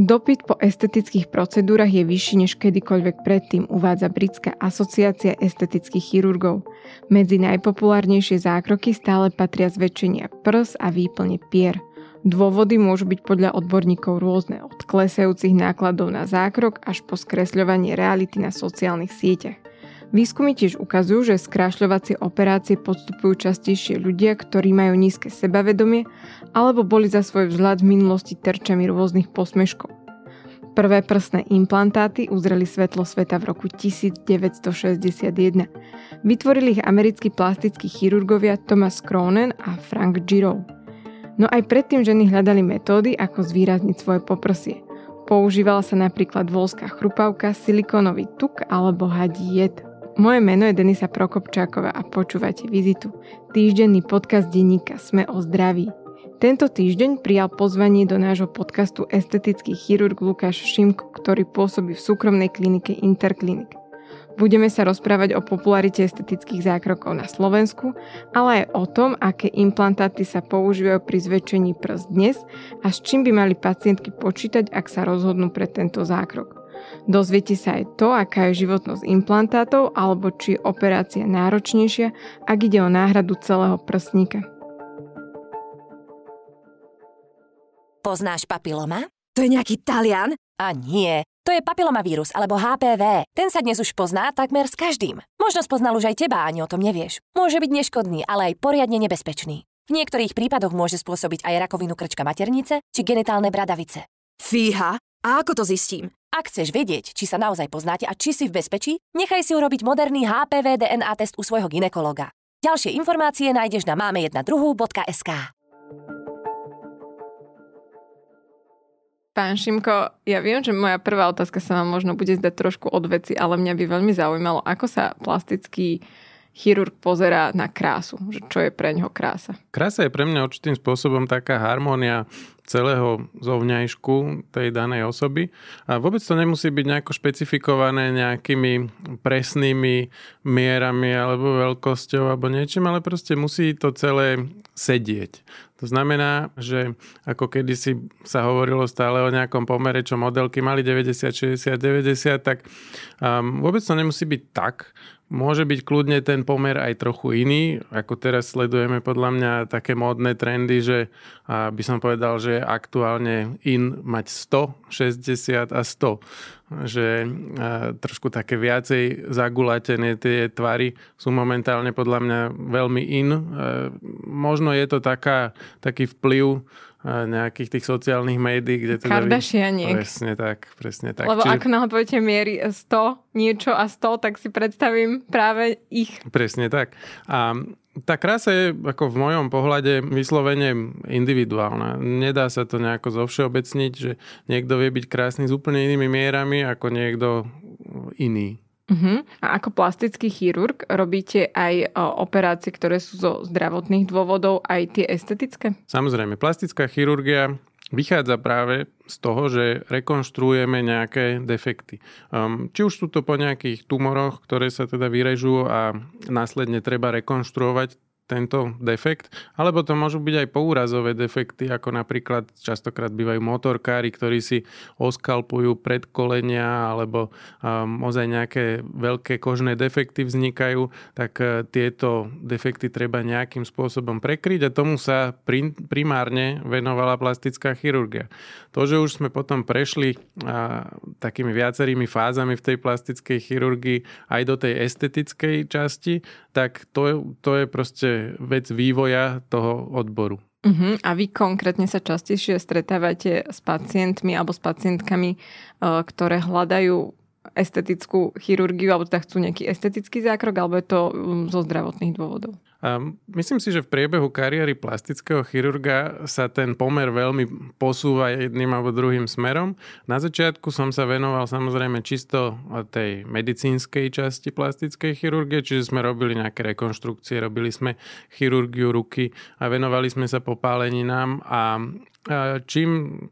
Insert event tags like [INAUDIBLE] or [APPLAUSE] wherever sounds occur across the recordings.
Dopyt po estetických procedúrach je vyšší než kedykoľvek predtým, uvádza Britská asociácia estetických chirurgov. Medzi najpopulárnejšie zákroky stále patria zväčšenia prs a výplne pier. Dôvody môžu byť podľa odborníkov rôzne, od klesajúcich nákladov na zákrok až po skresľovanie reality na sociálnych sieťach. Výskumy tiež ukazujú, že skrášľovacie operácie podstupujú častejšie ľudia, ktorí majú nízke sebavedomie alebo boli za svoj vzhľad v minulosti terčami rôznych posmeškov. Prvé prsné implantáty uzreli svetlo sveta v roku 1961. Vytvorili ich americkí plastickí chirurgovia Thomas Cronen a Frank Giroux. No aj predtým ženy hľadali metódy, ako zvýrazniť svoje poprsie. Používala sa napríklad volská chrupavka, silikónový tuk alebo hadí jed. Moje meno je Denisa Prokopčáková a počúvate Vizitu, týždenný podcast denníka Sme o zdraví. Tento týždeň prijal pozvanie do nášho podcastu estetický chirurg Lukáš Šimko, ktorý pôsobí v súkromnej klinike Interklinik. Budeme sa rozprávať o popularite estetických zákrokov na Slovensku, ale aj o tom, aké implantáty sa používajú pri zväčšení prst dnes a s čím by mali pacientky počítať, ak sa rozhodnú pre tento zákrok. Dozviete sa aj to, aká je životnosť implantátov alebo či je operácia náročnejšia, ak ide o náhradu celého prstníka. Poznáš papiloma? To je nejaký Talian? A nie, to je papilomavírus alebo HPV. Ten sa dnes už pozná takmer s každým. Možno spoznal už aj teba, ani o tom nevieš. Môže byť neškodný, ale aj poriadne nebezpečný. V niektorých prípadoch môže spôsobiť aj rakovinu krčka maternice či genitálne bradavice. Fíha, a ako to zistím? Ak chceš vedieť, či sa naozaj poznáte a či si v bezpečí, nechaj si urobiť moderný HPV DNA test u svojho ginekologa. Ďalšie informácie nájdeš na máme12.sk. Pán Šimko, ja viem, že moja prvá otázka sa vám možno bude zdať trošku od veci, ale mňa by veľmi zaujímalo, ako sa plastický chirurg pozerá na krásu, že čo je pre ňoho krása. Krása je pre mňa určitým spôsobom taká harmónia celého zovňajšku tej danej osoby. A vôbec to nemusí byť nejako špecifikované nejakými presnými mierami alebo veľkosťou alebo niečím, ale proste musí to celé sedieť. To znamená, že ako kedysi sa hovorilo stále o nejakom pomere, čo modelky mali 90, 60, 90, tak um, vôbec to nemusí byť tak, Môže byť kľudne ten pomer aj trochu iný, ako teraz sledujeme podľa mňa také módne trendy, že by som povedal, že aktuálne in mať 100, 60 a 100. Že trošku také viacej zagulatené tie tvary sú momentálne podľa mňa veľmi in. Možno je to taká, taký vplyv nejakých tých sociálnych médií, kde teda... Kardashianiek. Presne tak, presne tak. Lebo Čiže... ak náhle poviete miery 100, niečo a 100, tak si predstavím práve ich. Presne tak. A tá krása je ako v mojom pohľade vyslovene individuálna. Nedá sa to nejako zovšeobecniť, že niekto vie byť krásny s úplne inými mierami ako niekto iný. Uh-huh. A ako plastický chirurg robíte aj o, operácie, ktoré sú zo zdravotných dôvodov, aj tie estetické? Samozrejme, plastická chirurgia vychádza práve z toho, že rekonštruujeme nejaké defekty. Um, či už sú to po nejakých tumoroch, ktoré sa teda vyrežú a následne treba rekonštruovať tento defekt, alebo to môžu byť aj poúrazové defekty, ako napríklad častokrát bývajú motorkári, ktorí si oskalpujú predkolenia, alebo um, ozaj nejaké veľké kožné defekty vznikajú, tak uh, tieto defekty treba nejakým spôsobom prekryť a tomu sa prim, primárne venovala plastická chirurgia. To, že už sme potom prešli uh, takými viacerými fázami v tej plastickej chirurgii aj do tej estetickej časti, tak to, to je proste vec vývoja toho odboru. Uh-huh. A vy konkrétne sa častejšie stretávate s pacientmi alebo s pacientkami, uh, ktoré hľadajú estetickú chirurgiu, alebo teda chcú nejaký estetický zákrok, alebo je to um, zo zdravotných dôvodov? Myslím si, že v priebehu kariéry plastického chirurga sa ten pomer veľmi posúva jedným alebo druhým smerom. Na začiatku som sa venoval samozrejme čisto tej medicínskej časti plastickej chirurgie, čiže sme robili nejaké rekonštrukcie, robili sme chirurgiu ruky a venovali sme sa popáleninám a čím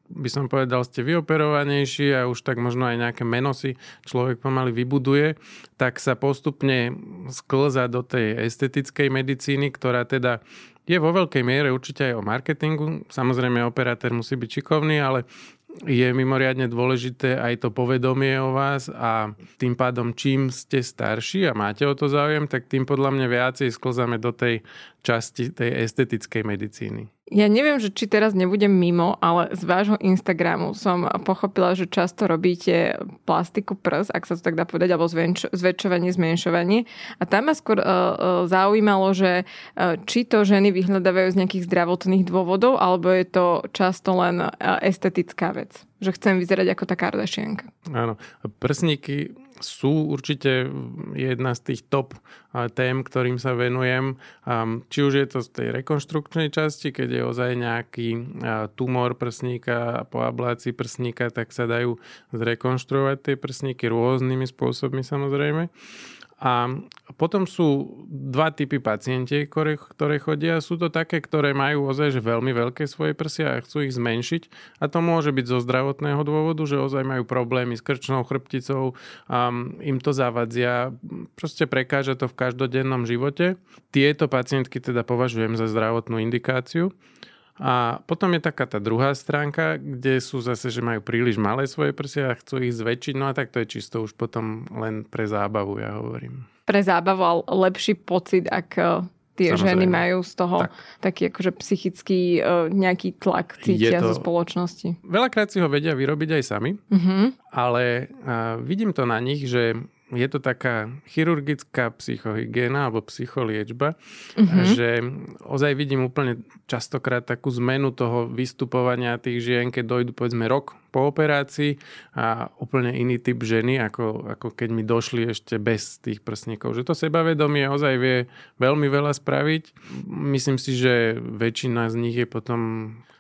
by som povedal, ste vyoperovanejší a už tak možno aj nejaké meno si človek pomaly vybuduje, tak sa postupne sklza do tej estetickej medicíny, ktorá teda je vo veľkej miere určite aj o marketingu. Samozrejme, operátor musí byť šikovný, ale je mimoriadne dôležité aj to povedomie o vás a tým pádom čím ste starší a máte o to záujem, tak tým podľa mňa viacej sklzáme do tej časti tej estetickej medicíny. Ja neviem, že či teraz nebudem mimo, ale z vášho Instagramu som pochopila, že často robíte plastiku prs, ak sa to tak dá povedať, alebo zväčš- zväčšovanie, zmenšovanie. A tam ma skôr uh, uh, zaujímalo, že uh, či to ženy vyhľadávajú z nejakých zdravotných dôvodov, alebo je to často len uh, estetická vec. Že chcem vyzerať ako tá Kardashianka. Áno. Prsníky sú určite jedna z tých top tém, ktorým sa venujem. Či už je to z tej rekonštrukčnej časti, keď je ozaj nejaký tumor prsníka a po ablácii prsníka, tak sa dajú zrekonštruovať tie prsníky rôznymi spôsobmi samozrejme. A potom sú dva typy pacientiek, ktoré, ktoré chodia. Sú to také, ktoré majú ozaj že veľmi veľké svoje prsia a chcú ich zmenšiť. A to môže byť zo zdravotného dôvodu, že ozaj majú problémy s krčnou chrbticou, a im to zavadzia, proste prekáža to v každodennom živote. Tieto pacientky teda považujem za zdravotnú indikáciu. A potom je taká tá druhá stránka, kde sú zase, že majú príliš malé svoje prsia a chcú ich zväčšiť, no a tak to je čisto už potom len pre zábavu, ja hovorím. Pre zábavu, ale lepší pocit, ak e, tie Samozrejme. ženy majú z toho tak. taký akože psychický uh, nejaký tlak cítia to... zo spoločnosti. Veľakrát si ho vedia vyrobiť aj sami, uh-huh. ale uh, vidím to na nich, že je to taká chirurgická psychohygiena alebo psycholiečba, mm-hmm. že ozaj vidím úplne častokrát takú zmenu toho vystupovania tých žien, keď dojdu povedzme rok po operácii a úplne iný typ ženy, ako, ako keď mi došli ešte bez tých prsníkov. Že to sebavedomie ozaj vie veľmi veľa spraviť. Myslím si, že väčšina z nich je potom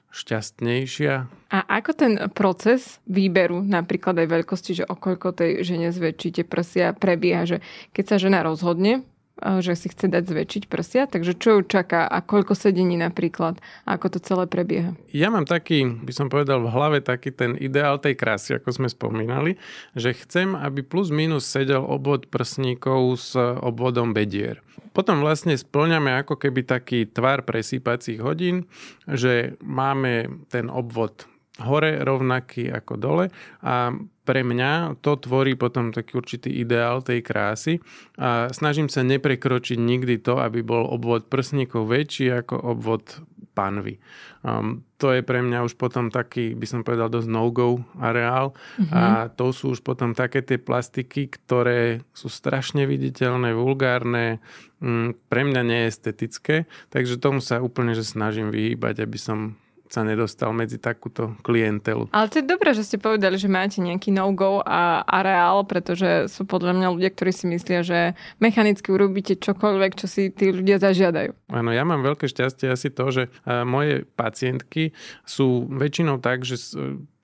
šťastnejšia. A ako ten proces výberu napríklad aj veľkosti, že okoľko tej žene zväčšíte prsia prebieha, že keď sa žena rozhodne, že si chce dať zväčšiť prsia, takže čo ju čaká a koľko sedení napríklad a ako to celé prebieha? Ja mám taký, by som povedal v hlave taký ten ideál tej krásy, ako sme spomínali, že chcem, aby plus minus sedel obvod prsníkov s obvodom bedier. Potom vlastne splňame ako keby taký tvar presýpacích hodín, že máme ten obvod hore rovnaký ako dole a pre mňa to tvorí potom taký určitý ideál tej krásy a snažím sa neprekročiť nikdy to, aby bol obvod prsníkov väčší ako obvod panvy. Um, to je pre mňa už potom taký, by som povedal, dosť no-go areál mm-hmm. a to sú už potom také tie plastiky, ktoré sú strašne viditeľné, vulgárne, um, pre mňa neestetické, takže tomu sa úplne že snažím vyhýbať, aby som sa nedostal medzi takúto klientelu. Ale to je dobré, že ste povedali, že máte nejaký no-go a areál, pretože sú podľa mňa ľudia, ktorí si myslia, že mechanicky urobíte čokoľvek, čo si tí ľudia zažiadajú. Áno, ja mám veľké šťastie asi to, že moje pacientky sú väčšinou tak, že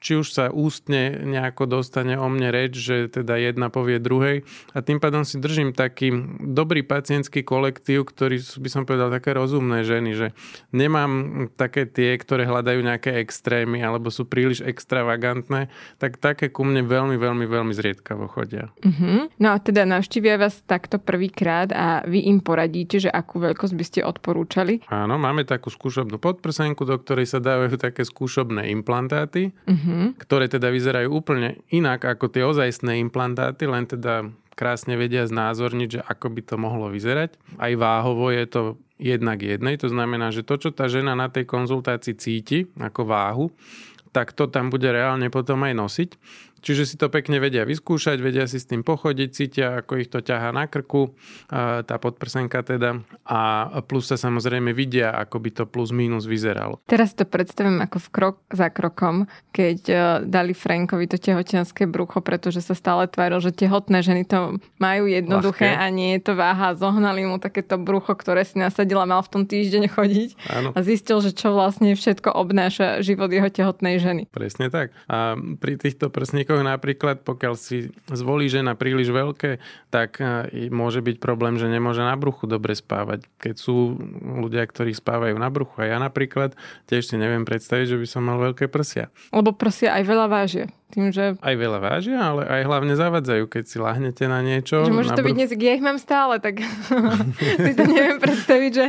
či už sa ústne nejako dostane o mne reč, že teda jedna povie druhej a tým pádom si držím taký dobrý pacientský kolektív, ktorý sú, by som povedal, také rozumné ženy, že nemám také tie, ktoré hľadajú nejaké extrémy alebo sú príliš extravagantné, tak také ku mne veľmi, veľmi, veľmi zriedkavo chodia. Uh-huh. No a teda navštívia vás takto prvýkrát a vy im poradíte, že akú veľkosť by ste odporúčali? Áno, máme takú skúšobnú podprsenku, do ktorej sa dávajú také skúšobné implantáty. Uh-huh mm-hmm. ktoré teda vyzerajú úplne inak ako tie ozajstné implantáty, len teda krásne vedia znázorniť, že ako by to mohlo vyzerať. Aj váhovo je to jednak jednej, to znamená, že to, čo tá žena na tej konzultácii cíti ako váhu, tak to tam bude reálne potom aj nosiť. Čiže si to pekne vedia vyskúšať, vedia si s tým pochodiť, cítia, ako ich to ťahá na krku, tá podprsenka teda. A plus sa samozrejme vidia, ako by to plus minus vyzeralo. Teraz to predstavím ako v krok za krokom, keď e, dali Frankovi to tehotenské brucho, pretože sa stále tváril, že tehotné ženy to majú jednoduché Ľahké. a nie je to váha. Zohnali mu takéto brucho, ktoré si nasadila, mal v tom týždeň chodiť Áno. a zistil, že čo vlastne všetko obnáša život jeho tehotnej ženy. Presne tak. A pri týchto prsníkoch výškoch napríklad, pokiaľ si zvolí žena príliš veľké, tak e, môže byť problém, že nemôže na bruchu dobre spávať. Keď sú ľudia, ktorí spávajú na bruchu a ja napríklad tiež si neviem predstaviť, že by som mal veľké prsia. Lebo prsia aj veľa vážia. Tým, že... Aj veľa vážia, ale aj hlavne zavadzajú, keď si lahnete na niečo. Že môže na to byť br- dnes, ja ich mám stále, tak [LAUGHS] si to neviem predstaviť, že,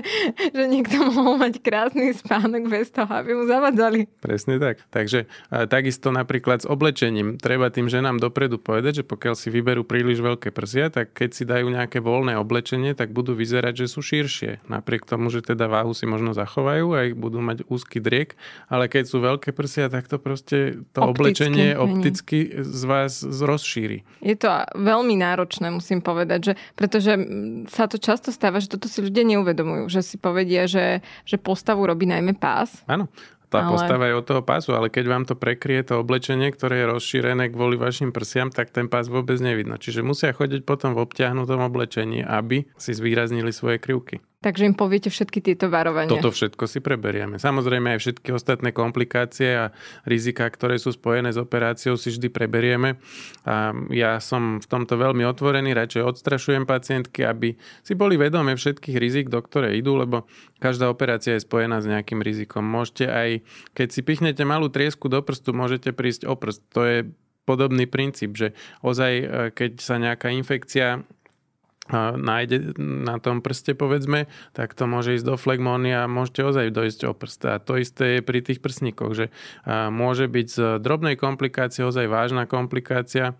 že niekto mohol mať krásny spánok bez toho, aby mu zavadzali. Presne tak. Takže a, takisto napríklad s oblečením. Treba tým ženám dopredu povedať, že pokiaľ si vyberú príliš veľké prsia, tak keď si dajú nejaké voľné oblečenie, tak budú vyzerať, že sú širšie. Napriek tomu, že teda váhu si možno zachovajú a ich budú mať úzky driek, ale keď sú veľké prsia, tak to proste to Opticky oblečenie. Opticky z vás rozšíri. Je to veľmi náročné, musím povedať, že, pretože sa to často stáva, že toto si ľudia neuvedomujú, že si povedia, že, že postavu robí najmä pás. Áno. Tá ale... postava je od toho pásu, ale keď vám to prekrie to oblečenie, ktoré je rozšírené kvôli vašim prsiam, tak ten pás vôbec nevidno. Čiže musia chodiť potom v obťahnutom oblečení, aby si zvýraznili svoje krivky. Takže im poviete všetky tieto varovania. Toto všetko si preberieme. Samozrejme aj všetky ostatné komplikácie a rizika, ktoré sú spojené s operáciou, si vždy preberieme. A ja som v tomto veľmi otvorený, radšej odstrašujem pacientky, aby si boli vedomé všetkých rizik, do ktoré idú, lebo každá operácia je spojená s nejakým rizikom. Môžete aj, keď si pichnete malú triesku do prstu, môžete prísť o prst. To je podobný princíp, že ozaj, e, keď sa nejaká infekcia nájde na tom prste, povedzme, tak to môže ísť do flegmóny a môžete ozaj dojsť o prst. A to isté je pri tých prsníkoch, že môže byť z drobnej komplikácie ozaj vážna komplikácia.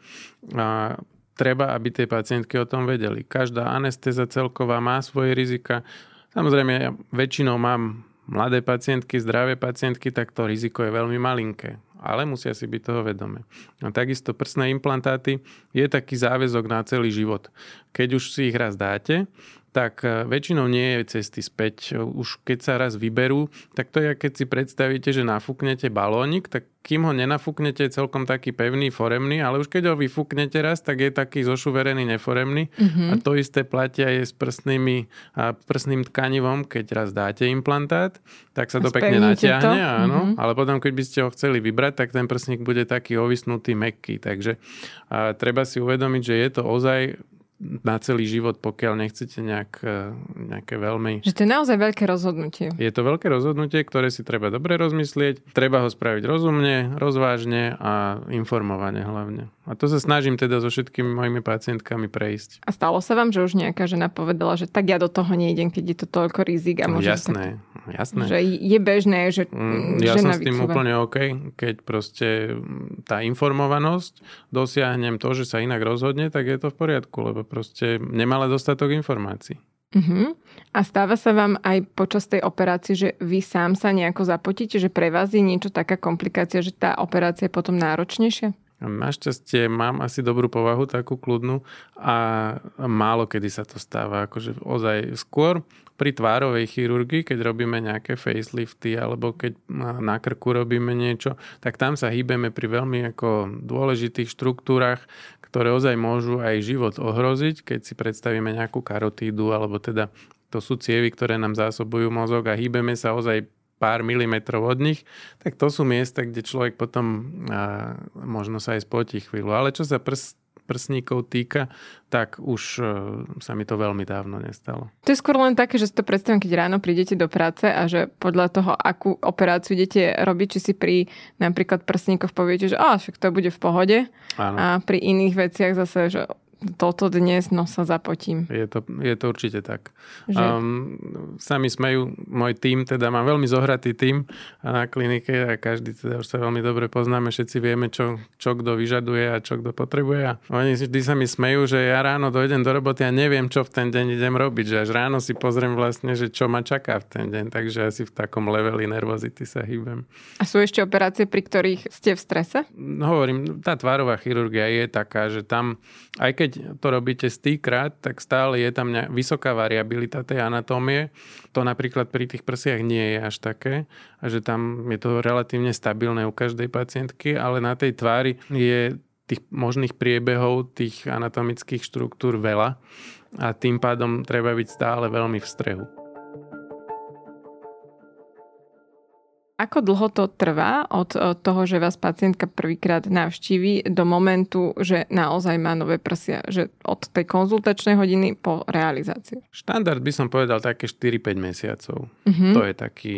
A, treba, aby tie pacientky o tom vedeli. Každá anestéza celková má svoje rizika. Samozrejme, ja väčšinou mám mladé pacientky, zdravé pacientky, tak to riziko je veľmi malinké ale musia si byť toho vedomé. A takisto prsné implantáty je taký záväzok na celý život. Keď už si ich raz dáte, tak e, väčšinou nie je cesty späť. Už keď sa raz vyberú, tak to je, keď si predstavíte, že nafúknete balónik, tak kým ho nenafúknete je celkom taký pevný, foremný, ale už keď ho vyfúknete raz, tak je taký zošuverený, neforemný. Mm-hmm. A to isté platia aj s prsnými a prsným tkanivom, keď raz dáte implantát, tak sa A to pekne spevníte to? natiahne, áno, Mhm. ale potom, keď by ste ho chceli vybrať, tak ten prsník bude taký ovisnutý, mekký. Takže a treba si uvedomiť, že je to ozaj na celý život, pokiaľ nechcete nejak, e, nejaké veľmi... Že to je naozaj veľké rozhodnutie. Je to veľké rozhodnutie, ktoré si treba dobre rozmyslieť. Treba ho spraviť rozumne, rozvážne a informovane hlavne. A to sa snažím teda so všetkými mojimi pacientkami prejsť. A stalo sa vám, že už nejaká žena povedala, že tak ja do toho nejdem, keď je to toľko rizik a No, môže jasné, jasné. Že je bežné, že Mm, Ja som s tým úplne OK, keď proste tá informovanosť dosiahnem to, že sa inak rozhodne, tak je to v poriadku, lebo proste nemala dostatok informácií. Uh-huh. A stáva sa vám aj počas tej operácie, že vy sám sa nejako zapotíte, že pre vás je niečo taká komplikácia, že tá operácia je potom náročnejšia? Našťastie mám asi dobrú povahu, takú kľudnú a málo kedy sa to stáva. Akože ozaj skôr pri tvárovej chirurgii, keď robíme nejaké facelifty alebo keď na krku robíme niečo, tak tam sa hýbeme pri veľmi ako dôležitých štruktúrach, ktoré ozaj môžu aj život ohroziť, keď si predstavíme nejakú karotídu alebo teda to sú cievy, ktoré nám zásobujú mozog a hýbeme sa ozaj pár milimetrov od nich, tak to sú miesta, kde človek potom a, možno sa aj spotí chvíľu. Ale čo sa prs, prsníkov týka, tak už e, sa mi to veľmi dávno nestalo. To je skôr len také, že si to predstavím, keď ráno prídete do práce a že podľa toho, akú operáciu idete robiť, či si pri napríklad prsníkoch poviete, že á, však to bude v pohode Áno. a pri iných veciach zase, že toto dnes no sa zapotím. Je to, je to určite tak. Že... Um, sami smejú, môj tým, teda mám veľmi zohratý tým na klinike a každý teda už sa veľmi dobre poznáme, všetci vieme, čo, čo kto vyžaduje a čo kto potrebuje a oni vždy sa mi smejú, že ja ráno dojdem do roboty a neviem, čo v ten deň idem robiť, že až ráno si pozriem vlastne, že čo ma čaká v ten deň, takže asi v takom leveli nervozity sa hýbem. A sú ešte operácie, pri ktorých ste v strese? Hovorím, tá tvárová chirurgia je taká, že tam, aj keď to robíte stýkrát, tak stále je tam vysoká variabilita tej anatómie. To napríklad pri tých prsiach nie je až také, a že tam je to relatívne stabilné u každej pacientky, ale na tej tvári je tých možných priebehov, tých anatomických štruktúr veľa a tým pádom treba byť stále veľmi v strehu. Ako dlho to trvá od od toho, že vás pacientka prvýkrát navštíví do momentu, že naozaj má nové prsia? Že od tej konzultačnej hodiny po realizáciu? Štandard by som povedal také 4-5 mesiacov. Mhm. To je taký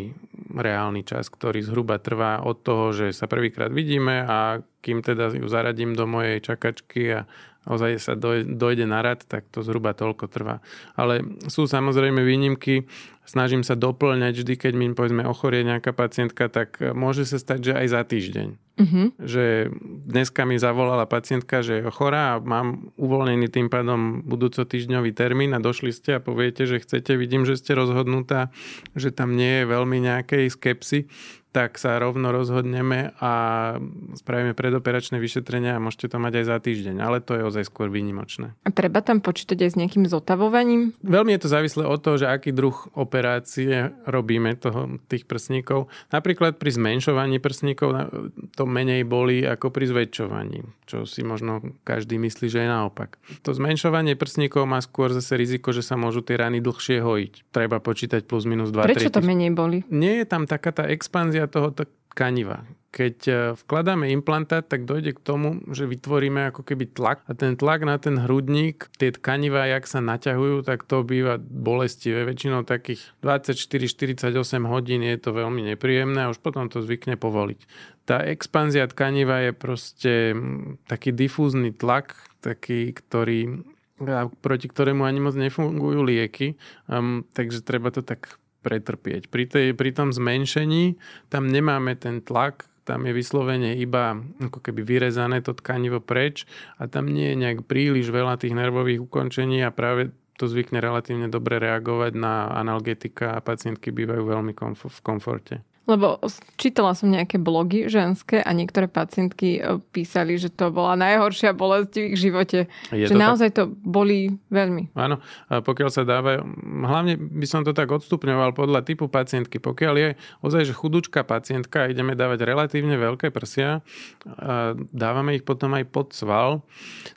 reálny čas, ktorý zhruba trvá od toho, že sa prvýkrát vidíme a kým teda ju zaradím do mojej čakačky a ozaj sa dojde na rad, tak to zhruba toľko trvá. Ale sú samozrejme výnimky, snažím sa doplňať vždy, keď mi povedzme ochorie nejaká pacientka, tak môže sa stať, že aj za týždeň. Uh-huh. Že dneska mi zavolala pacientka, že je chorá a mám uvoľnený tým pádom budúco týždňový termín a došli ste a poviete, že chcete, vidím, že ste rozhodnutá, že tam nie je veľmi nejakej skepsy, tak sa rovno rozhodneme a spravíme predoperačné vyšetrenia a môžete to mať aj za týždeň, ale to je ozaj skôr výnimočné. A treba tam počítať aj s nejakým zotavovaním? Veľmi je to závislé od toho, že aký druh operácie robíme toho, tých prsníkov. Napríklad pri zmenšovaní prsníkov to menej boli ako pri zväčšovaní, čo si možno každý myslí, že je naopak. To zmenšovanie prsníkov má skôr zase riziko, že sa môžu tie rany dlhšie hojiť. Treba počítať plus minus 2 Prečo to menej boli? Nie je tam taká tá expanzia toho tkaniva. Keď e, vkladáme implantát, tak dojde k tomu, že vytvoríme ako keby tlak a ten tlak na ten hrudník, tie tkaniva, jak sa naťahujú, tak to býva bolestivé. Väčšinou takých 24-48 hodín je to veľmi nepríjemné a už potom to zvykne povoliť. Tá expanzia tkaniva je proste taký difúzny tlak, taký, ktorý proti ktorému ani moc nefungujú lieky, um, takže treba to tak pretrpieť. Pri, tej, pri tom zmenšení tam nemáme ten tlak, tam je vyslovene iba ako keby vyrezané to tkanivo preč a tam nie je nejak príliš veľa tých nervových ukončení a práve to zvykne relatívne dobre reagovať na analgetika a pacientky bývajú veľmi komf- v komforte. Lebo čítala som nejaké blogy ženské a niektoré pacientky e, písali, že to bola najhoršia bolesť v ich živote. Je že to naozaj tak? to boli veľmi. Áno, a pokiaľ sa dáva, hlavne by som to tak odstupňoval podľa typu pacientky. Pokiaľ je ozaj, že chudučká pacientka ideme dávať relatívne veľké prsia, dávame ich potom aj pod sval,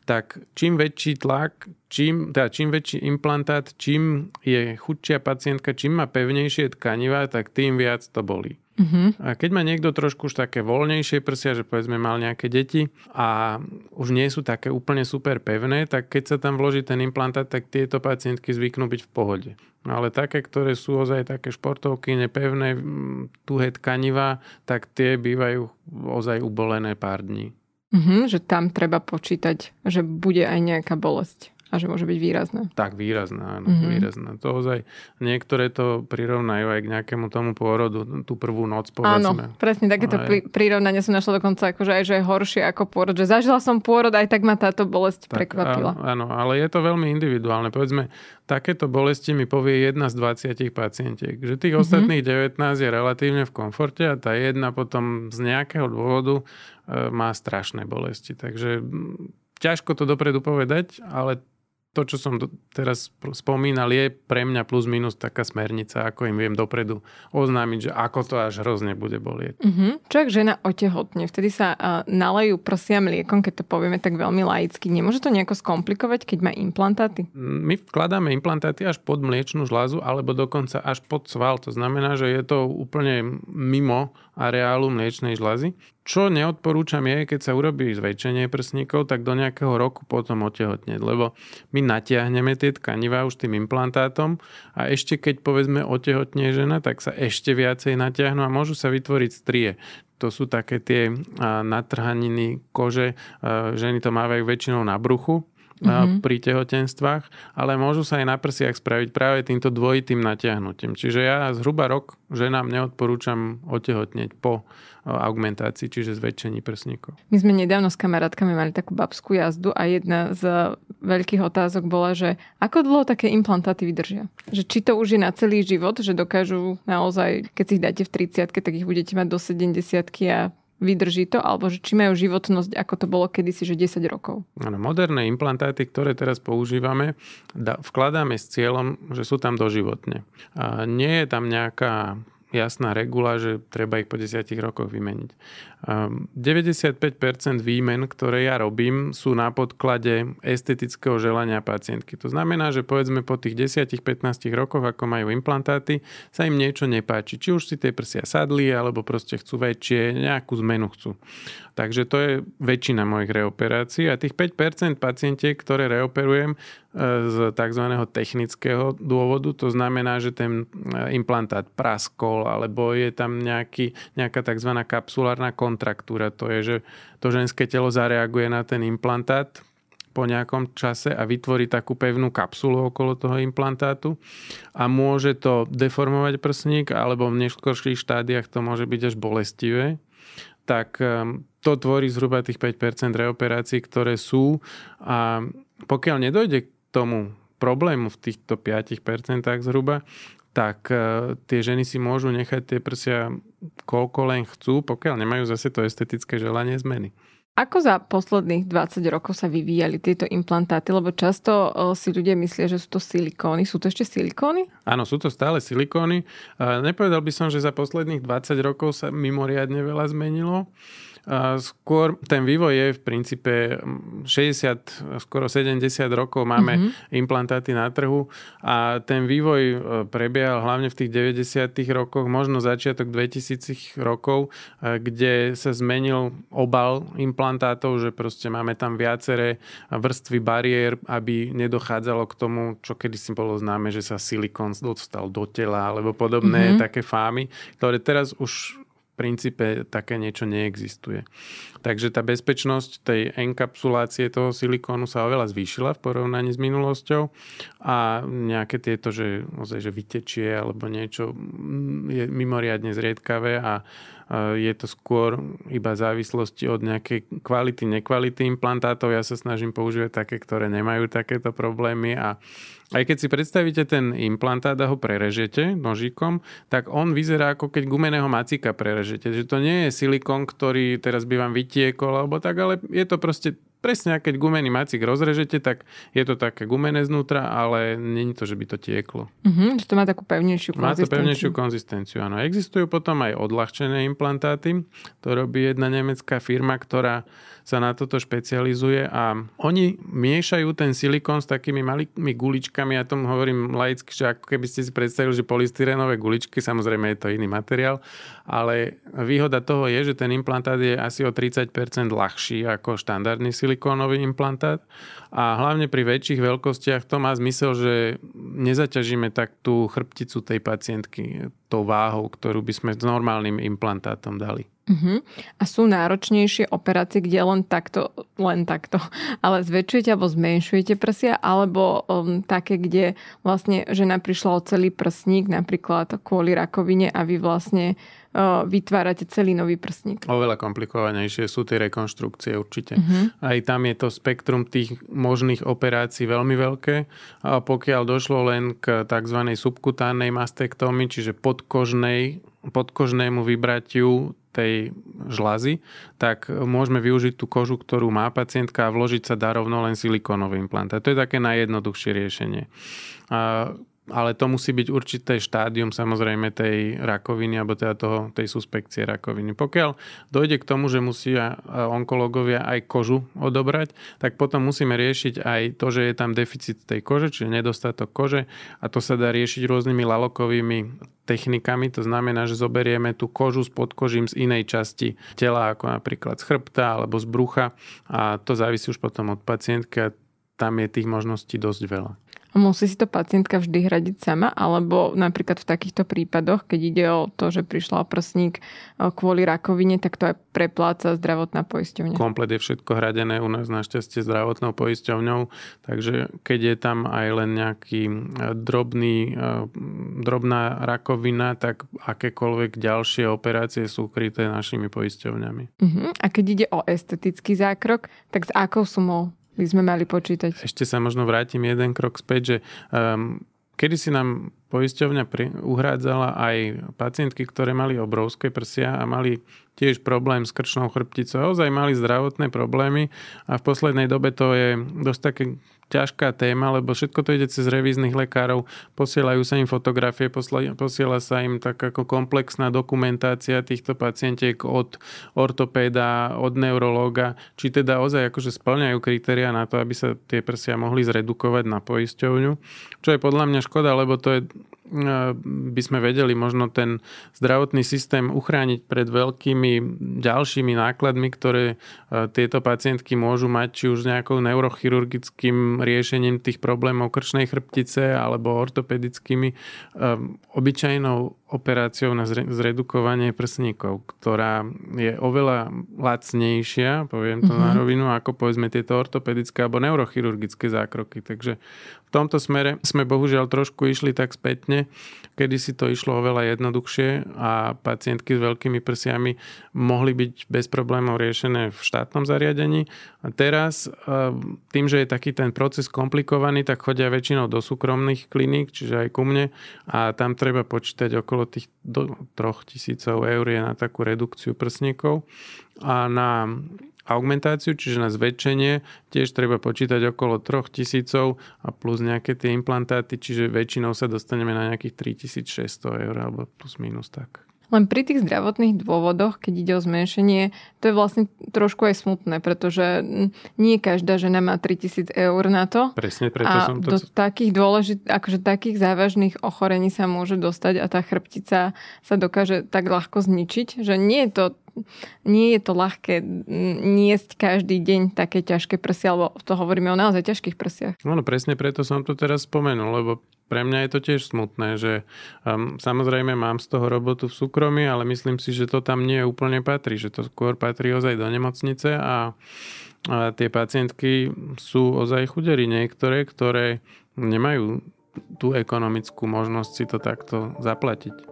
tak čím väčší tlak, čím, teda čím väčší implantát, čím je chudšia pacientka, čím má pevnejšie tkaniva, tak tým viac to bolí. Uh-huh. A keď má niekto trošku už také voľnejšie prsia, že povedzme mal nejaké deti a už nie sú také úplne super pevné, tak keď sa tam vloží ten implantát, tak tieto pacientky zvyknú byť v pohode. Ale také, ktoré sú ozaj také športovky, nepevné, tuhé tkaniva, tak tie bývajú ozaj ubolené pár dní. Uh-huh, že tam treba počítať, že bude aj nejaká bolesť a že môže byť výrazné. Tak, výrazné, áno, mm-hmm. výrazné. To ozaj, niektoré to prirovnajú aj k nejakému tomu pôrodu, tú prvú noc, povedzme. Áno, presne takéto aj... prirovnanie som našla dokonca, akože aj, že je horšie ako pôrod. Že zažila som pôrod, aj tak ma táto bolesť tak, prekvapila. Áno, ale je to veľmi individuálne. Povedzme, takéto bolesti mi povie jedna z 20 pacientiek. Že tých mm-hmm. ostatných 19 je relatívne v komforte a tá jedna potom z nejakého dôvodu e, má strašné bolesti. Takže ťažko to dopredu povedať, ale to, čo som teraz spomínal, je pre mňa plus minus taká smernica, ako im viem dopredu oznámiť, že ako to až hrozne bude bolieť. Uh-huh. Čo ak žena otehotne? Vtedy sa uh, nalejú prsia mliekom, keď to povieme tak veľmi laicky. Nemôže to nejako skomplikovať, keď má implantáty? My vkladáme implantáty až pod mliečnú žľazu, alebo dokonca až pod sval. To znamená, že je to úplne mimo areálu mliečnej žľazy. Čo neodporúčam je, keď sa urobí zväčšenie prsníkov, tak do nejakého roku potom otehotneť, lebo my natiahneme tie tkaniva už tým implantátom a ešte keď povedzme otehotne žena, tak sa ešte viacej natiahnu a môžu sa vytvoriť strie. To sú také tie natrhaniny kože, ženy to mávajú väčšinou na bruchu, mm-hmm. pri tehotenstvách, ale môžu sa aj na prsiach spraviť práve týmto dvojitým natiahnutím. Čiže ja zhruba rok ženám neodporúčam otehotneť po augmentácii, čiže zväčšení prsníkov. My sme nedávno s kamarátkami mali takú babskú jazdu a jedna z veľkých otázok bola, že ako dlho také implantáty vydržia? Že či to už je na celý život, že dokážu naozaj, keď si ich dáte v 30 tak ich budete mať do 70 a vydrží to, alebo že či majú životnosť, ako to bolo kedysi, že 10 rokov. Ano, moderné implantáty, ktoré teraz používame, vkladáme s cieľom, že sú tam doživotne. A nie je tam nejaká jasná regula, že treba ich po 10 rokoch vymeniť. 95% výmen, ktoré ja robím, sú na podklade estetického želania pacientky. To znamená, že povedzme po tých 10-15 rokoch, ako majú implantáty, sa im niečo nepáči. Či už si tie prsia sadli, alebo proste chcú väčšie, nejakú zmenu chcú. Takže to je väčšina mojich reoperácií a tých 5% pacientiek, ktoré reoperujem, z tzv. technického dôvodu. To znamená, že ten implantát praskol alebo je tam nejaký, nejaká tzv. kapsulárna kontraktúra. To je, že to ženské telo zareaguje na ten implantát po nejakom čase a vytvorí takú pevnú kapsulu okolo toho implantátu a môže to deformovať prsník alebo v neskôrších štádiách to môže byť až bolestivé tak ehm, to tvorí zhruba tých 5% reoperácií, ktoré sú a pokiaľ nedojde k tomu problému v týchto 5% zhruba, tak e, tie ženy si môžu nechať tie prsia koľko len chcú, pokiaľ nemajú zase to estetické želanie zmeny. Ako za posledných 20 rokov sa vyvíjali tieto implantáty? Lebo často e, si ľudia myslia, že sú to silikóny. Sú to ešte silikóny? Áno, sú to stále silikóny. Nepovedal by som, že za posledných 20 rokov sa mimoriadne veľa zmenilo. Skôr ten vývoj je v princípe 60, skoro 70 rokov máme mm-hmm. implantáty na trhu a ten vývoj e, prebiehal hlavne v tých 90 rokoch, možno začiatok 2000 rokov, e, kde sa zmenil obal implantátov, že proste máme tam viaceré vrstvy bariér, aby nedochádzalo k tomu, čo kedysi bolo známe, že sa silikon dostal do tela alebo podobné mm-hmm. také fámy, ktoré teraz už princípe také niečo neexistuje. Takže tá bezpečnosť tej enkapsulácie toho silikónu sa oveľa zvýšila v porovnaní s minulosťou a nejaké tieto, že, že vytečie alebo niečo mm, je mimoriadne zriedkavé a je to skôr iba závislosti od nejakej kvality, nekvality implantátov. Ja sa snažím používať také, ktoré nemajú takéto problémy a aj keď si predstavíte ten implantát a ho prerežete nožikom, tak on vyzerá ako keď gumeného macika prerežete. Že to nie je silikon, ktorý teraz by vám vytiekol alebo tak, ale je to proste presne, keď gumený macik rozrežete, tak je to také gumené znútra, ale není to, že by to tieklo. Uh-huh, že to má takú pevnejšiu konzistenciu. Má to pevnejšiu konzistenciu, áno. Existujú potom aj odľahčené implantáty. To robí jedna nemecká firma, ktorá sa na toto špecializuje a oni miešajú ten silikón s takými malými guličkami, ja tomu hovorím laicky, že ako keby ste si predstavili, že polystyrénové guličky, samozrejme je to iný materiál, ale výhoda toho je, že ten implantát je asi o 30% ľahší ako štandardný silikónový implantát a hlavne pri väčších veľkostiach to má zmysel, že nezaťažíme tak tú chrbticu tej pacientky tou váhou, ktorú by sme s normálnym implantátom dali. Uh-huh. A sú náročnejšie operácie, kde len takto, len takto, [LAUGHS] ale zväčšujete alebo zmenšujete prsia, alebo um, také, kde vlastne žena prišla o celý prsník, napríklad kvôli rakovine a vy vlastne vytvárate celý nový prsník. Oveľa komplikovanejšie sú tie rekonštrukcie určite. Uh-huh. Aj tam je to spektrum tých možných operácií veľmi veľké. A pokiaľ došlo len k tzv. subkutánnej mastektómii, čiže podkožnej podkožnému vybratiu tej žlazy, tak môžeme využiť tú kožu, ktorú má pacientka a vložiť sa darovno len silikónový implantát. To je také najjednoduchšie riešenie. A ale to musí byť určité štádium samozrejme tej rakoviny alebo teda toho, tej suspekcie rakoviny. Pokiaľ dojde k tomu, že musia onkológovia aj kožu odobrať, tak potom musíme riešiť aj to, že je tam deficit tej kože, čiže nedostatok kože a to sa dá riešiť rôznymi lalokovými technikami, to znamená, že zoberieme tú kožu s podkožím z inej časti tela, ako napríklad z chrbta alebo z brucha a to závisí už potom od pacientky a tam je tých možností dosť veľa. A musí si to pacientka vždy hradiť sama, alebo napríklad v takýchto prípadoch, keď ide o to, že prišla prsník e, kvôli rakovine, tak to aj prepláca zdravotná poisťovňa. Komplet je všetko hradené u nás našťastie zdravotnou poisťovňou, takže keď je tam aj len nejaký e, drobný, e, drobná rakovina, tak akékoľvek ďalšie operácie sú kryté našimi poisťovňami. Uh-huh. A keď ide o estetický zákrok, tak s akou sumou by sme mali počítať. Ešte sa možno vrátim jeden krok späť, že um, kedy si nám poisťovňa pri, uhrádzala aj pacientky, ktoré mali obrovské prsia a mali tiež problém s krčnou chrbticou. Ozaj mali zdravotné problémy a v poslednej dobe to je dosť také ťažká téma, lebo všetko to ide cez revíznych lekárov, posielajú sa im fotografie, posiela sa im tak ako komplexná dokumentácia týchto pacientiek od ortopéda, od neurológa, či teda ozaj akože splňajú kritéria na to, aby sa tie prsia mohli zredukovať na poisťovňu, čo je podľa mňa škoda, lebo to je by sme vedeli možno ten zdravotný systém uchrániť pred veľkými ďalšími nákladmi, ktoré tieto pacientky môžu mať, či už nejakou neurochirurgickým riešením tých problémov krčnej chrbtice alebo ortopedickými, obyčajnou operáciou na zredukovanie prsníkov, ktorá je oveľa lacnejšia, poviem to mm-hmm. na mhm. rovinu, ako povedzme tieto ortopedické alebo neurochirurgické zákroky. Takže v tomto smere sme bohužiaľ trošku išli tak spätne, kedy si to išlo oveľa jednoduchšie a pacientky s veľkými prsiami mohli byť bez problémov riešené v štátnom zariadení. A teraz eh, tým, že je taký ten proces komplikovaný, tak chodia väčšinou do súkromných kliník, čiže aj ku mne a tam treba počítať okolo tých do 3000 eur je na takú redukciu prsníkov a na augmentáciu, čiže na zväčšenie tiež treba počítať okolo 3000 a plus nejaké tie implantáty, čiže väčšinou sa dostaneme na nejakých 3600 eur alebo plus minus tak. Len pri tých zdravotných dôvodoch, keď ide o zmenšenie, to je vlastne trošku aj smutné, pretože nie každá žena má 3000 eur na to. Presne, preto a som to... do takých dôležit, akože takých závažných ochorení sa môže dostať a tá chrbtica sa dokáže tak ľahko zničiť, že nie je to nie je to ľahké niesť každý deň také ťažké prsia, alebo to hovoríme o naozaj ťažkých prsiach. No, no presne preto som to teraz spomenul, lebo pre mňa je to tiež smutné, že um, samozrejme mám z toho robotu v súkromí, ale myslím si, že to tam nie úplne patrí, že to skôr patrí ozaj do nemocnice a, a tie pacientky sú ozaj chudery niektoré, ktoré nemajú tú ekonomickú možnosť si to takto zaplatiť.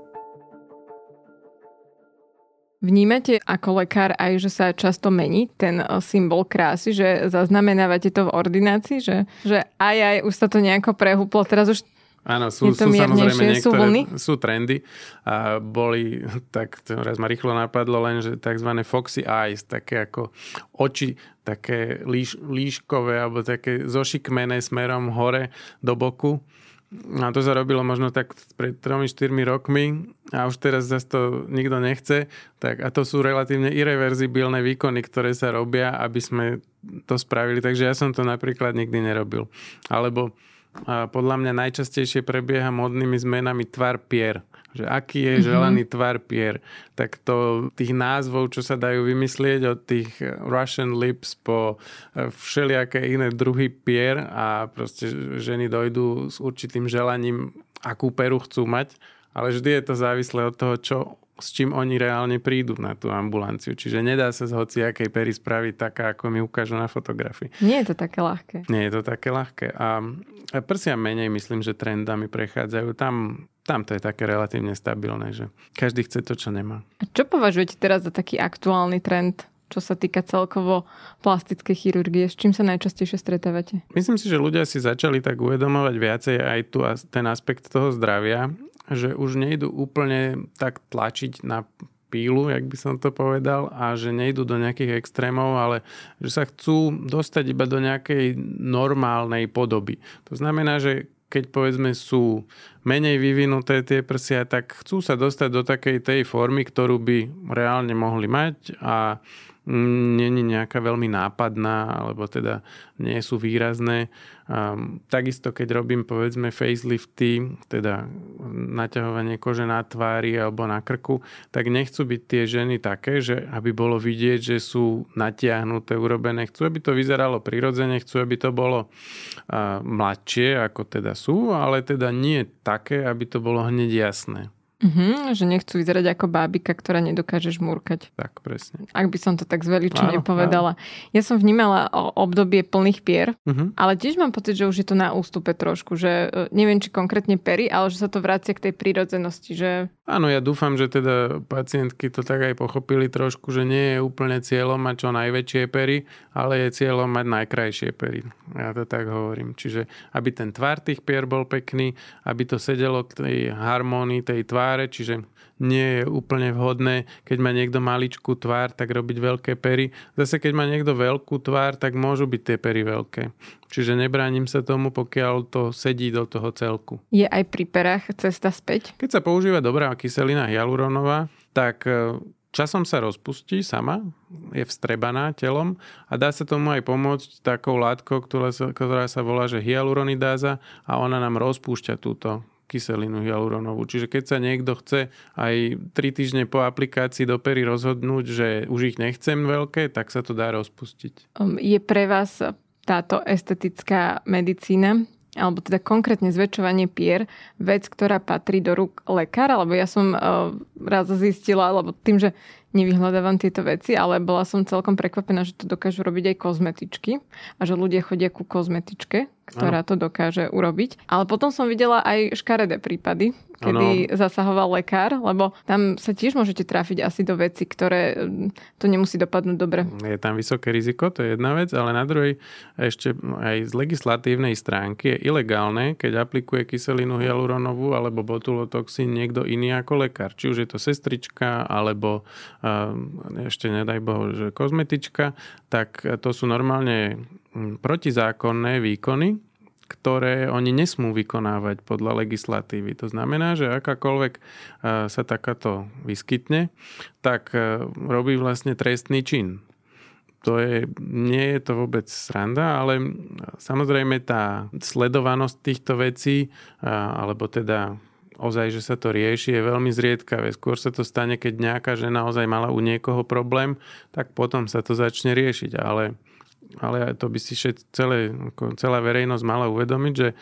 Vnímate ako lekár aj, že sa často mení ten eh, symbol krásy, že zaznamenávate to v ordinácii, že, že aj aj už sa to nejako prehúplo, teraz už Áno, sú, sú samozrejme niektoré, sú, sú trendy a boli, tak raz ma rýchlo napadlo len, že tzv. foxy eyes, také ako oči, také líš, líškové alebo také zošikmené smerom hore do boku a to sa robilo možno tak pred 3-4 rokmi a už teraz zase to nikto nechce. Tak, a to sú relatívne irreverzibilné výkony, ktoré sa robia, aby sme to spravili. Takže ja som to napríklad nikdy nerobil. Alebo a podľa mňa najčastejšie prebieha modnými zmenami tvar pier že aký je mhm. želaný mm-hmm. tvar pier. Tak to tých názvov, čo sa dajú vymyslieť od tých Russian lips po e, všelijaké iné druhy pier a proste ženy dojdú s určitým želaním, akú peru chcú mať, ale vždy je to závislé od toho, čo s čím oni reálne prídu na tú ambulanciu. Čiže nedá sa z hociakej pery spraviť taká, ako mi ukážu na fotografii. Nie je to také ľahké. Nie je to také ľahké. A prsia menej myslím, že trendami prechádzajú. Tam tam to je také relatívne stabilné, že každý chce to, čo nemá. A čo považujete teraz za taký aktuálny trend, čo sa týka celkovo plastickej chirurgie? S čím sa najčastejšie stretávate? Myslím si, že ľudia si začali tak uvedomovať viacej aj tu ten aspekt toho zdravia, že už nejdu úplne tak tlačiť na pílu, jak by som to povedal, a že nejdú do nejakých extrémov, ale že sa chcú dostať iba do nejakej normálnej podoby. To znamená, že keď povedzme sú menej vyvinuté tie prsia, tak chcú sa dostať do takej tej formy, ktorú by reálne mohli mať a není nejaká veľmi nápadná, alebo teda nie sú výrazné. Um, takisto, keď robím povedzme facelifty, teda naťahovanie kože na tvári alebo na krku, tak nechcú byť tie ženy také, že aby bolo vidieť, že sú natiahnuté, urobené. Chcú, aby to vyzeralo prirodzene, chcú, aby to bolo uh, mladšie, ako teda sú, ale teda nie také, aby to bolo hneď jasné. Uh-huh, že nechcú vyzerať ako bábika, ktorá nedokáže žmúrkať. Tak, presne. Ak by som to tak zvelične povedala. Áno. Ja som vnímala obdobie plných pier, uh-huh. ale tiež mám pocit, že už je to na ústupe trošku, že e, neviem, či konkrétne pery, ale že sa to vracia k tej prírodzenosti, že... Áno, ja dúfam, že teda pacientky to tak aj pochopili trošku, že nie je úplne cieľom mať čo najväčšie pery, ale je cieľom mať najkrajšie pery. Ja to tak hovorím. Čiže aby ten tvar tých pier bol pekný, aby to sedelo k tej harmónii tej tvár tváre, čiže nie je úplne vhodné, keď má niekto maličkú tvár, tak robiť veľké pery. Zase keď má niekto veľkú tvár, tak môžu byť tie pery veľké. Čiže nebránim sa tomu, pokiaľ to sedí do toho celku. Je aj pri perách cesta späť? Keď sa používa dobrá kyselina hyaluronová, tak e, časom sa rozpustí sama, je vstrebaná telom a dá sa tomu aj pomôcť takou látkou, ktorá sa, ktorá sa volá že hyaluronidáza a ona nám rozpúšťa túto kyselinu hyaluronovú. Čiže keď sa niekto chce aj 3 týždne po aplikácii do pery rozhodnúť, že už ich nechcem veľké, tak sa to dá rozpustiť. Um, je pre vás táto estetická medicína alebo teda konkrétne zväčšovanie pier, vec, ktorá patrí do rúk lekára, lebo ja som uh, raz zistila, lebo tým, že nevyhľadávam tieto veci, ale bola som celkom prekvapená, že to dokážu robiť aj kozmetičky a že ľudia chodia ku kozmetičke, ktorá to dokáže urobiť. Ale potom som videla aj škaredé prípady, kedy ano. zasahoval lekár, lebo tam sa tiež môžete trafiť asi do veci, ktoré to nemusí dopadnúť dobre. Je tam vysoké riziko, to je jedna vec, ale na druhej ešte aj z legislatívnej stránky je ilegálne, keď aplikuje kyselinu hyaluronovú alebo botulotoxín niekto iný ako lekár. Či už je to sestrička alebo ešte nedaj Bohu, že kozmetička, tak to sú normálne hm, protizákonné výkony, ktoré oni nesmú vykonávať podľa legislatívy. To znamená, že akákoľvek sa takáto vyskytne, tak robí vlastne trestný čin. To je, nie je to vôbec sranda, ale samozrejme tá sledovanosť týchto vecí, alebo teda ozaj, že sa to rieši, je veľmi zriedkavé. Skôr sa to stane, keď nejaká žena ozaj mala u niekoho problém, tak potom sa to začne riešiť. Ale ale to by si celé, celá verejnosť mala uvedomiť, že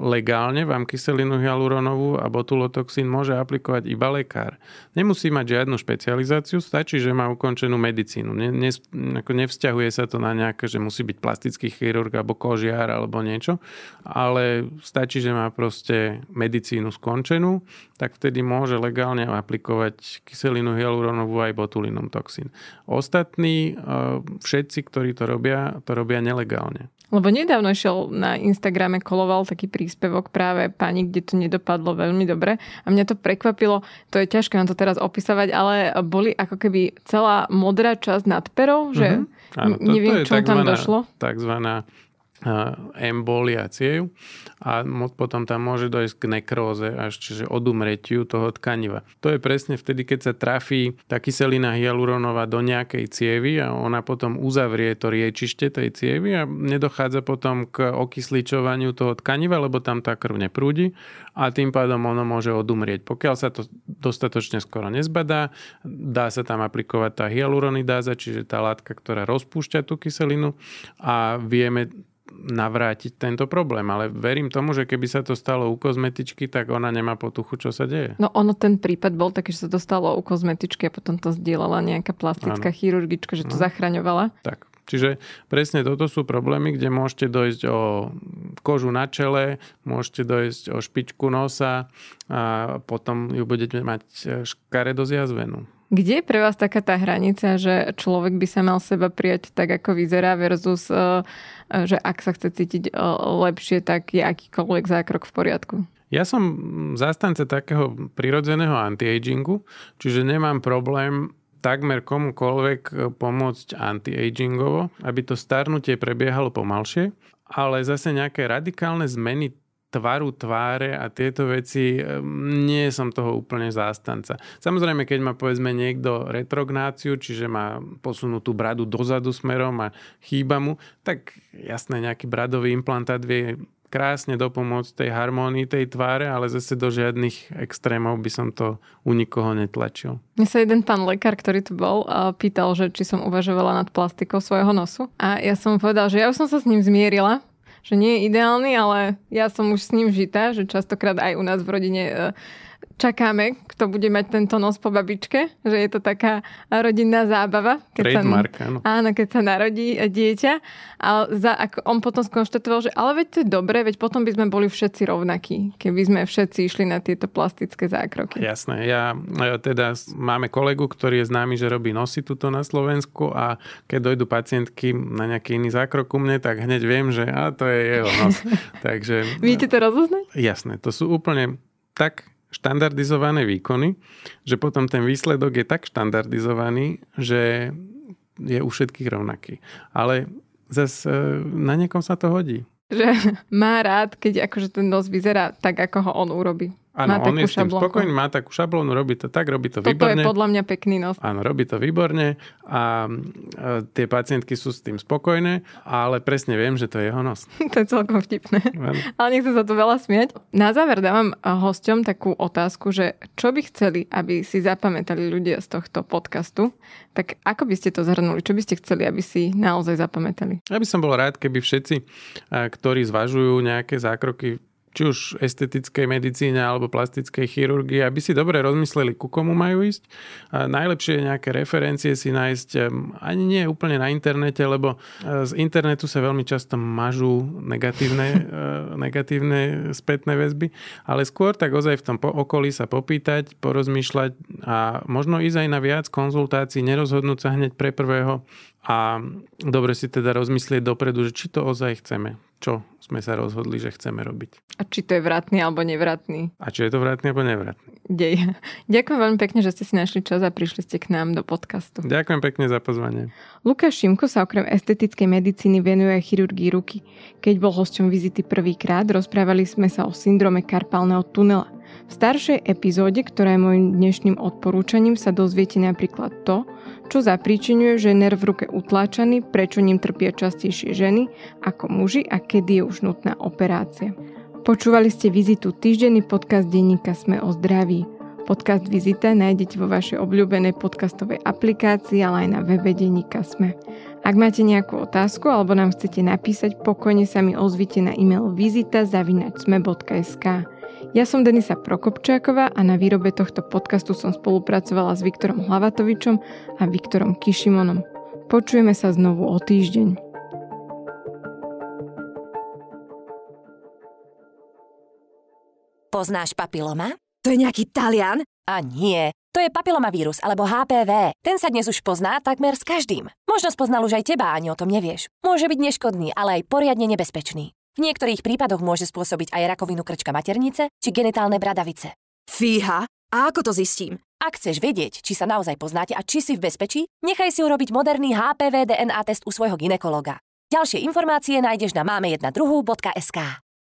legálne vám kyselinu hyaluronovú a botulotoxín môže aplikovať iba lekár. Nemusí mať žiadnu špecializáciu, stačí, že má ukončenú medicínu. Ne, ne, ako nevzťahuje sa to na nejaké, že musí byť plastický chirurg alebo kožiar alebo niečo, ale stačí, že má proste medicínu skončenú, tak vtedy môže legálne aplikovať kyselinu hyaluronovú aj botulinum toxín. Ostatní, všetci, ktorí to robia, to robia nelegálne. Lebo nedávno išiel na Instagrame, koloval taký príspevok práve pani, kde to nedopadlo veľmi dobre. A mňa to prekvapilo, to je ťažké na to teraz opisovať, ale boli ako keby celá modrá časť nad perou, že mm-hmm. Áno, to, neviem, to je čo tam došlo. Takzvaná embolia ciev a potom tam môže dojsť k nekróze, až čiže odumretiu toho tkaniva. To je presne vtedy, keď sa trafí tá kyselina hyaluronová do nejakej cievy a ona potom uzavrie to riečište tej cievy a nedochádza potom k okysličovaniu toho tkaniva, lebo tam tá krv neprúdi a tým pádom ono môže odumrieť. Pokiaľ sa to dostatočne skoro nezbadá, dá sa tam aplikovať tá hyaluronidáza, čiže tá látka, ktorá rozpúšťa tú kyselinu a vieme navrátiť tento problém. Ale verím tomu, že keby sa to stalo u kozmetičky, tak ona nemá potuchu, čo sa deje. No ono ten prípad bol taký, že sa to stalo u kozmetičky a potom to zdieľala nejaká plastická ano. chirurgička, že to no. zachraňovala. Tak. Čiže presne toto sú problémy, kde môžete dojsť o kožu na čele, môžete dojsť o špičku nosa a potom ju budete mať škaredo zjazvenú. Kde je pre vás taká tá hranica, že človek by sa mal seba prijať tak, ako vyzerá versus, e, e, že ak sa chce cítiť e, lepšie, tak je akýkoľvek zákrok v poriadku? Ja som zastance takého prirodzeného anti-agingu, čiže nemám problém takmer komukoľvek pomôcť anti-agingovo, aby to starnutie prebiehalo pomalšie, ale zase nejaké radikálne zmeny tvaru tváre a tieto veci, nie som toho úplne zástanca. Samozrejme, keď má povedzme niekto retrognáciu, čiže má posunutú bradu dozadu smerom a chýba mu, tak jasné, nejaký bradový implantát vie krásne dopomôcť tej harmónii tej tváre, ale zase do žiadnych extrémov by som to u nikoho netlačil. Mne sa jeden pán lekár, ktorý tu bol, pýtal, že či som uvažovala nad plastikou svojho nosu. A ja som mu povedal, že ja už som sa s ním zmierila, že nie je ideálny, ale ja som už s ním žitá, že častokrát aj u nás v rodine e, čakáme, kto bude mať tento nos po babičke, že je to taká rodinná zábava. Keď Trademark, sa, áno. Áno, keď sa narodí dieťa. A za, ako on potom skonštatoval, že ale veď to je dobré, veď potom by sme boli všetci rovnakí, keby sme všetci išli na tieto plastické zákroky. Jasné, ja, ja teda máme kolegu, ktorý je známy, že robí nosy tuto na Slovensku a keď dojdu pacientky na nejaký iný zákrok u mne, tak hneď viem, že a to je jeho nos. [LAUGHS] Takže... Viete to rozoznať? Jasné, to sú úplne tak štandardizované výkony, že potom ten výsledok je tak štandardizovaný, že je u všetkých rovnaký. Ale zase na niekom sa to hodí. Že má rád, keď akože ten nos vyzerá tak, ako ho on urobí. Áno, on je s tým šablónku. spokojný, má takú šablónu, robí to tak, robí to Toto výborne. je podľa mňa pekný nos. Áno, robí to výborne a e, tie pacientky sú s tým spokojné, ale presne viem, že to je jeho nos. [LAUGHS] to je celkom vtipné. Áno. Ale nechcem sa tu veľa smiať. Na záver dávam eh, hosťom takú otázku, že čo by chceli, aby si zapamätali ľudia z tohto podcastu, tak ako by ste to zhrnuli? Čo by ste chceli, aby si naozaj zapamätali? Ja by som bol rád, keby všetci, a, ktorí zvažujú nejaké zákroky či už estetickej medicíne alebo plastickej chirurgii, aby si dobre rozmysleli, ku komu majú ísť. A najlepšie je nejaké referencie si nájsť ani nie úplne na internete, lebo e, z internetu sa veľmi často mažú negatívne, e, [LAUGHS] negatívne spätné väzby, ale skôr tak ozaj v tom okolí sa popýtať, porozmýšľať a možno ísť aj na viac konzultácií, nerozhodnúť sa hneď pre prvého a dobre si teda rozmyslieť dopredu, že či to ozaj chceme, čo sme sa rozhodli, že chceme robiť. A či to je vratný alebo nevratný A či je to vratný alebo nevratný. dej. [LAUGHS] Ďakujem veľmi pekne, že ste si našli čas a prišli ste k nám do podcastu. Ďakujem pekne za pozvanie. Lukáš Šimko sa okrem estetickej medicíny venuje aj chirurgii ruky. Keď bol hosťom vizity prvýkrát, rozprávali sme sa o syndrome karpálneho tunela. V staršej epizóde, ktorá je môjim dnešným odporúčaním, sa dozviete napríklad to, čo zapríčinuje, že je nerv v ruke utláčaný, prečo ním trpia častejšie ženy ako muži a kedy je už nutná operácia. Počúvali ste vizitu týždenný podcast denníka Sme o zdraví. Podcast Vizita nájdete vo vašej obľúbenej podcastovej aplikácii, ale aj na webe denníka Sme. Ak máte nejakú otázku alebo nám chcete napísať, pokojne sa mi ozvite na e-mail vizita.sme.sk. Ja som Denisa Prokopčáková a na výrobe tohto podcastu som spolupracovala s Viktorom Hlavatovičom a Viktorom Kišimonom. Počujeme sa znovu o týždeň. Poznáš papiloma? To je nejaký Talian? A nie, to je papilomavírus alebo HPV. Ten sa dnes už pozná takmer s každým. Možno spoznal už aj teba, ani o tom nevieš. Môže byť neškodný, ale aj poriadne nebezpečný. V niektorých prípadoch môže spôsobiť aj rakovinu krčka maternice či genitálne bradavice. Fíha, a ako to zistím? Ak chceš vedieť, či sa naozaj poznáte a či si v bezpečí, nechaj si urobiť moderný HPV DNA test u svojho ginekologa. Ďalšie informácie nájdeš na máme1.sk.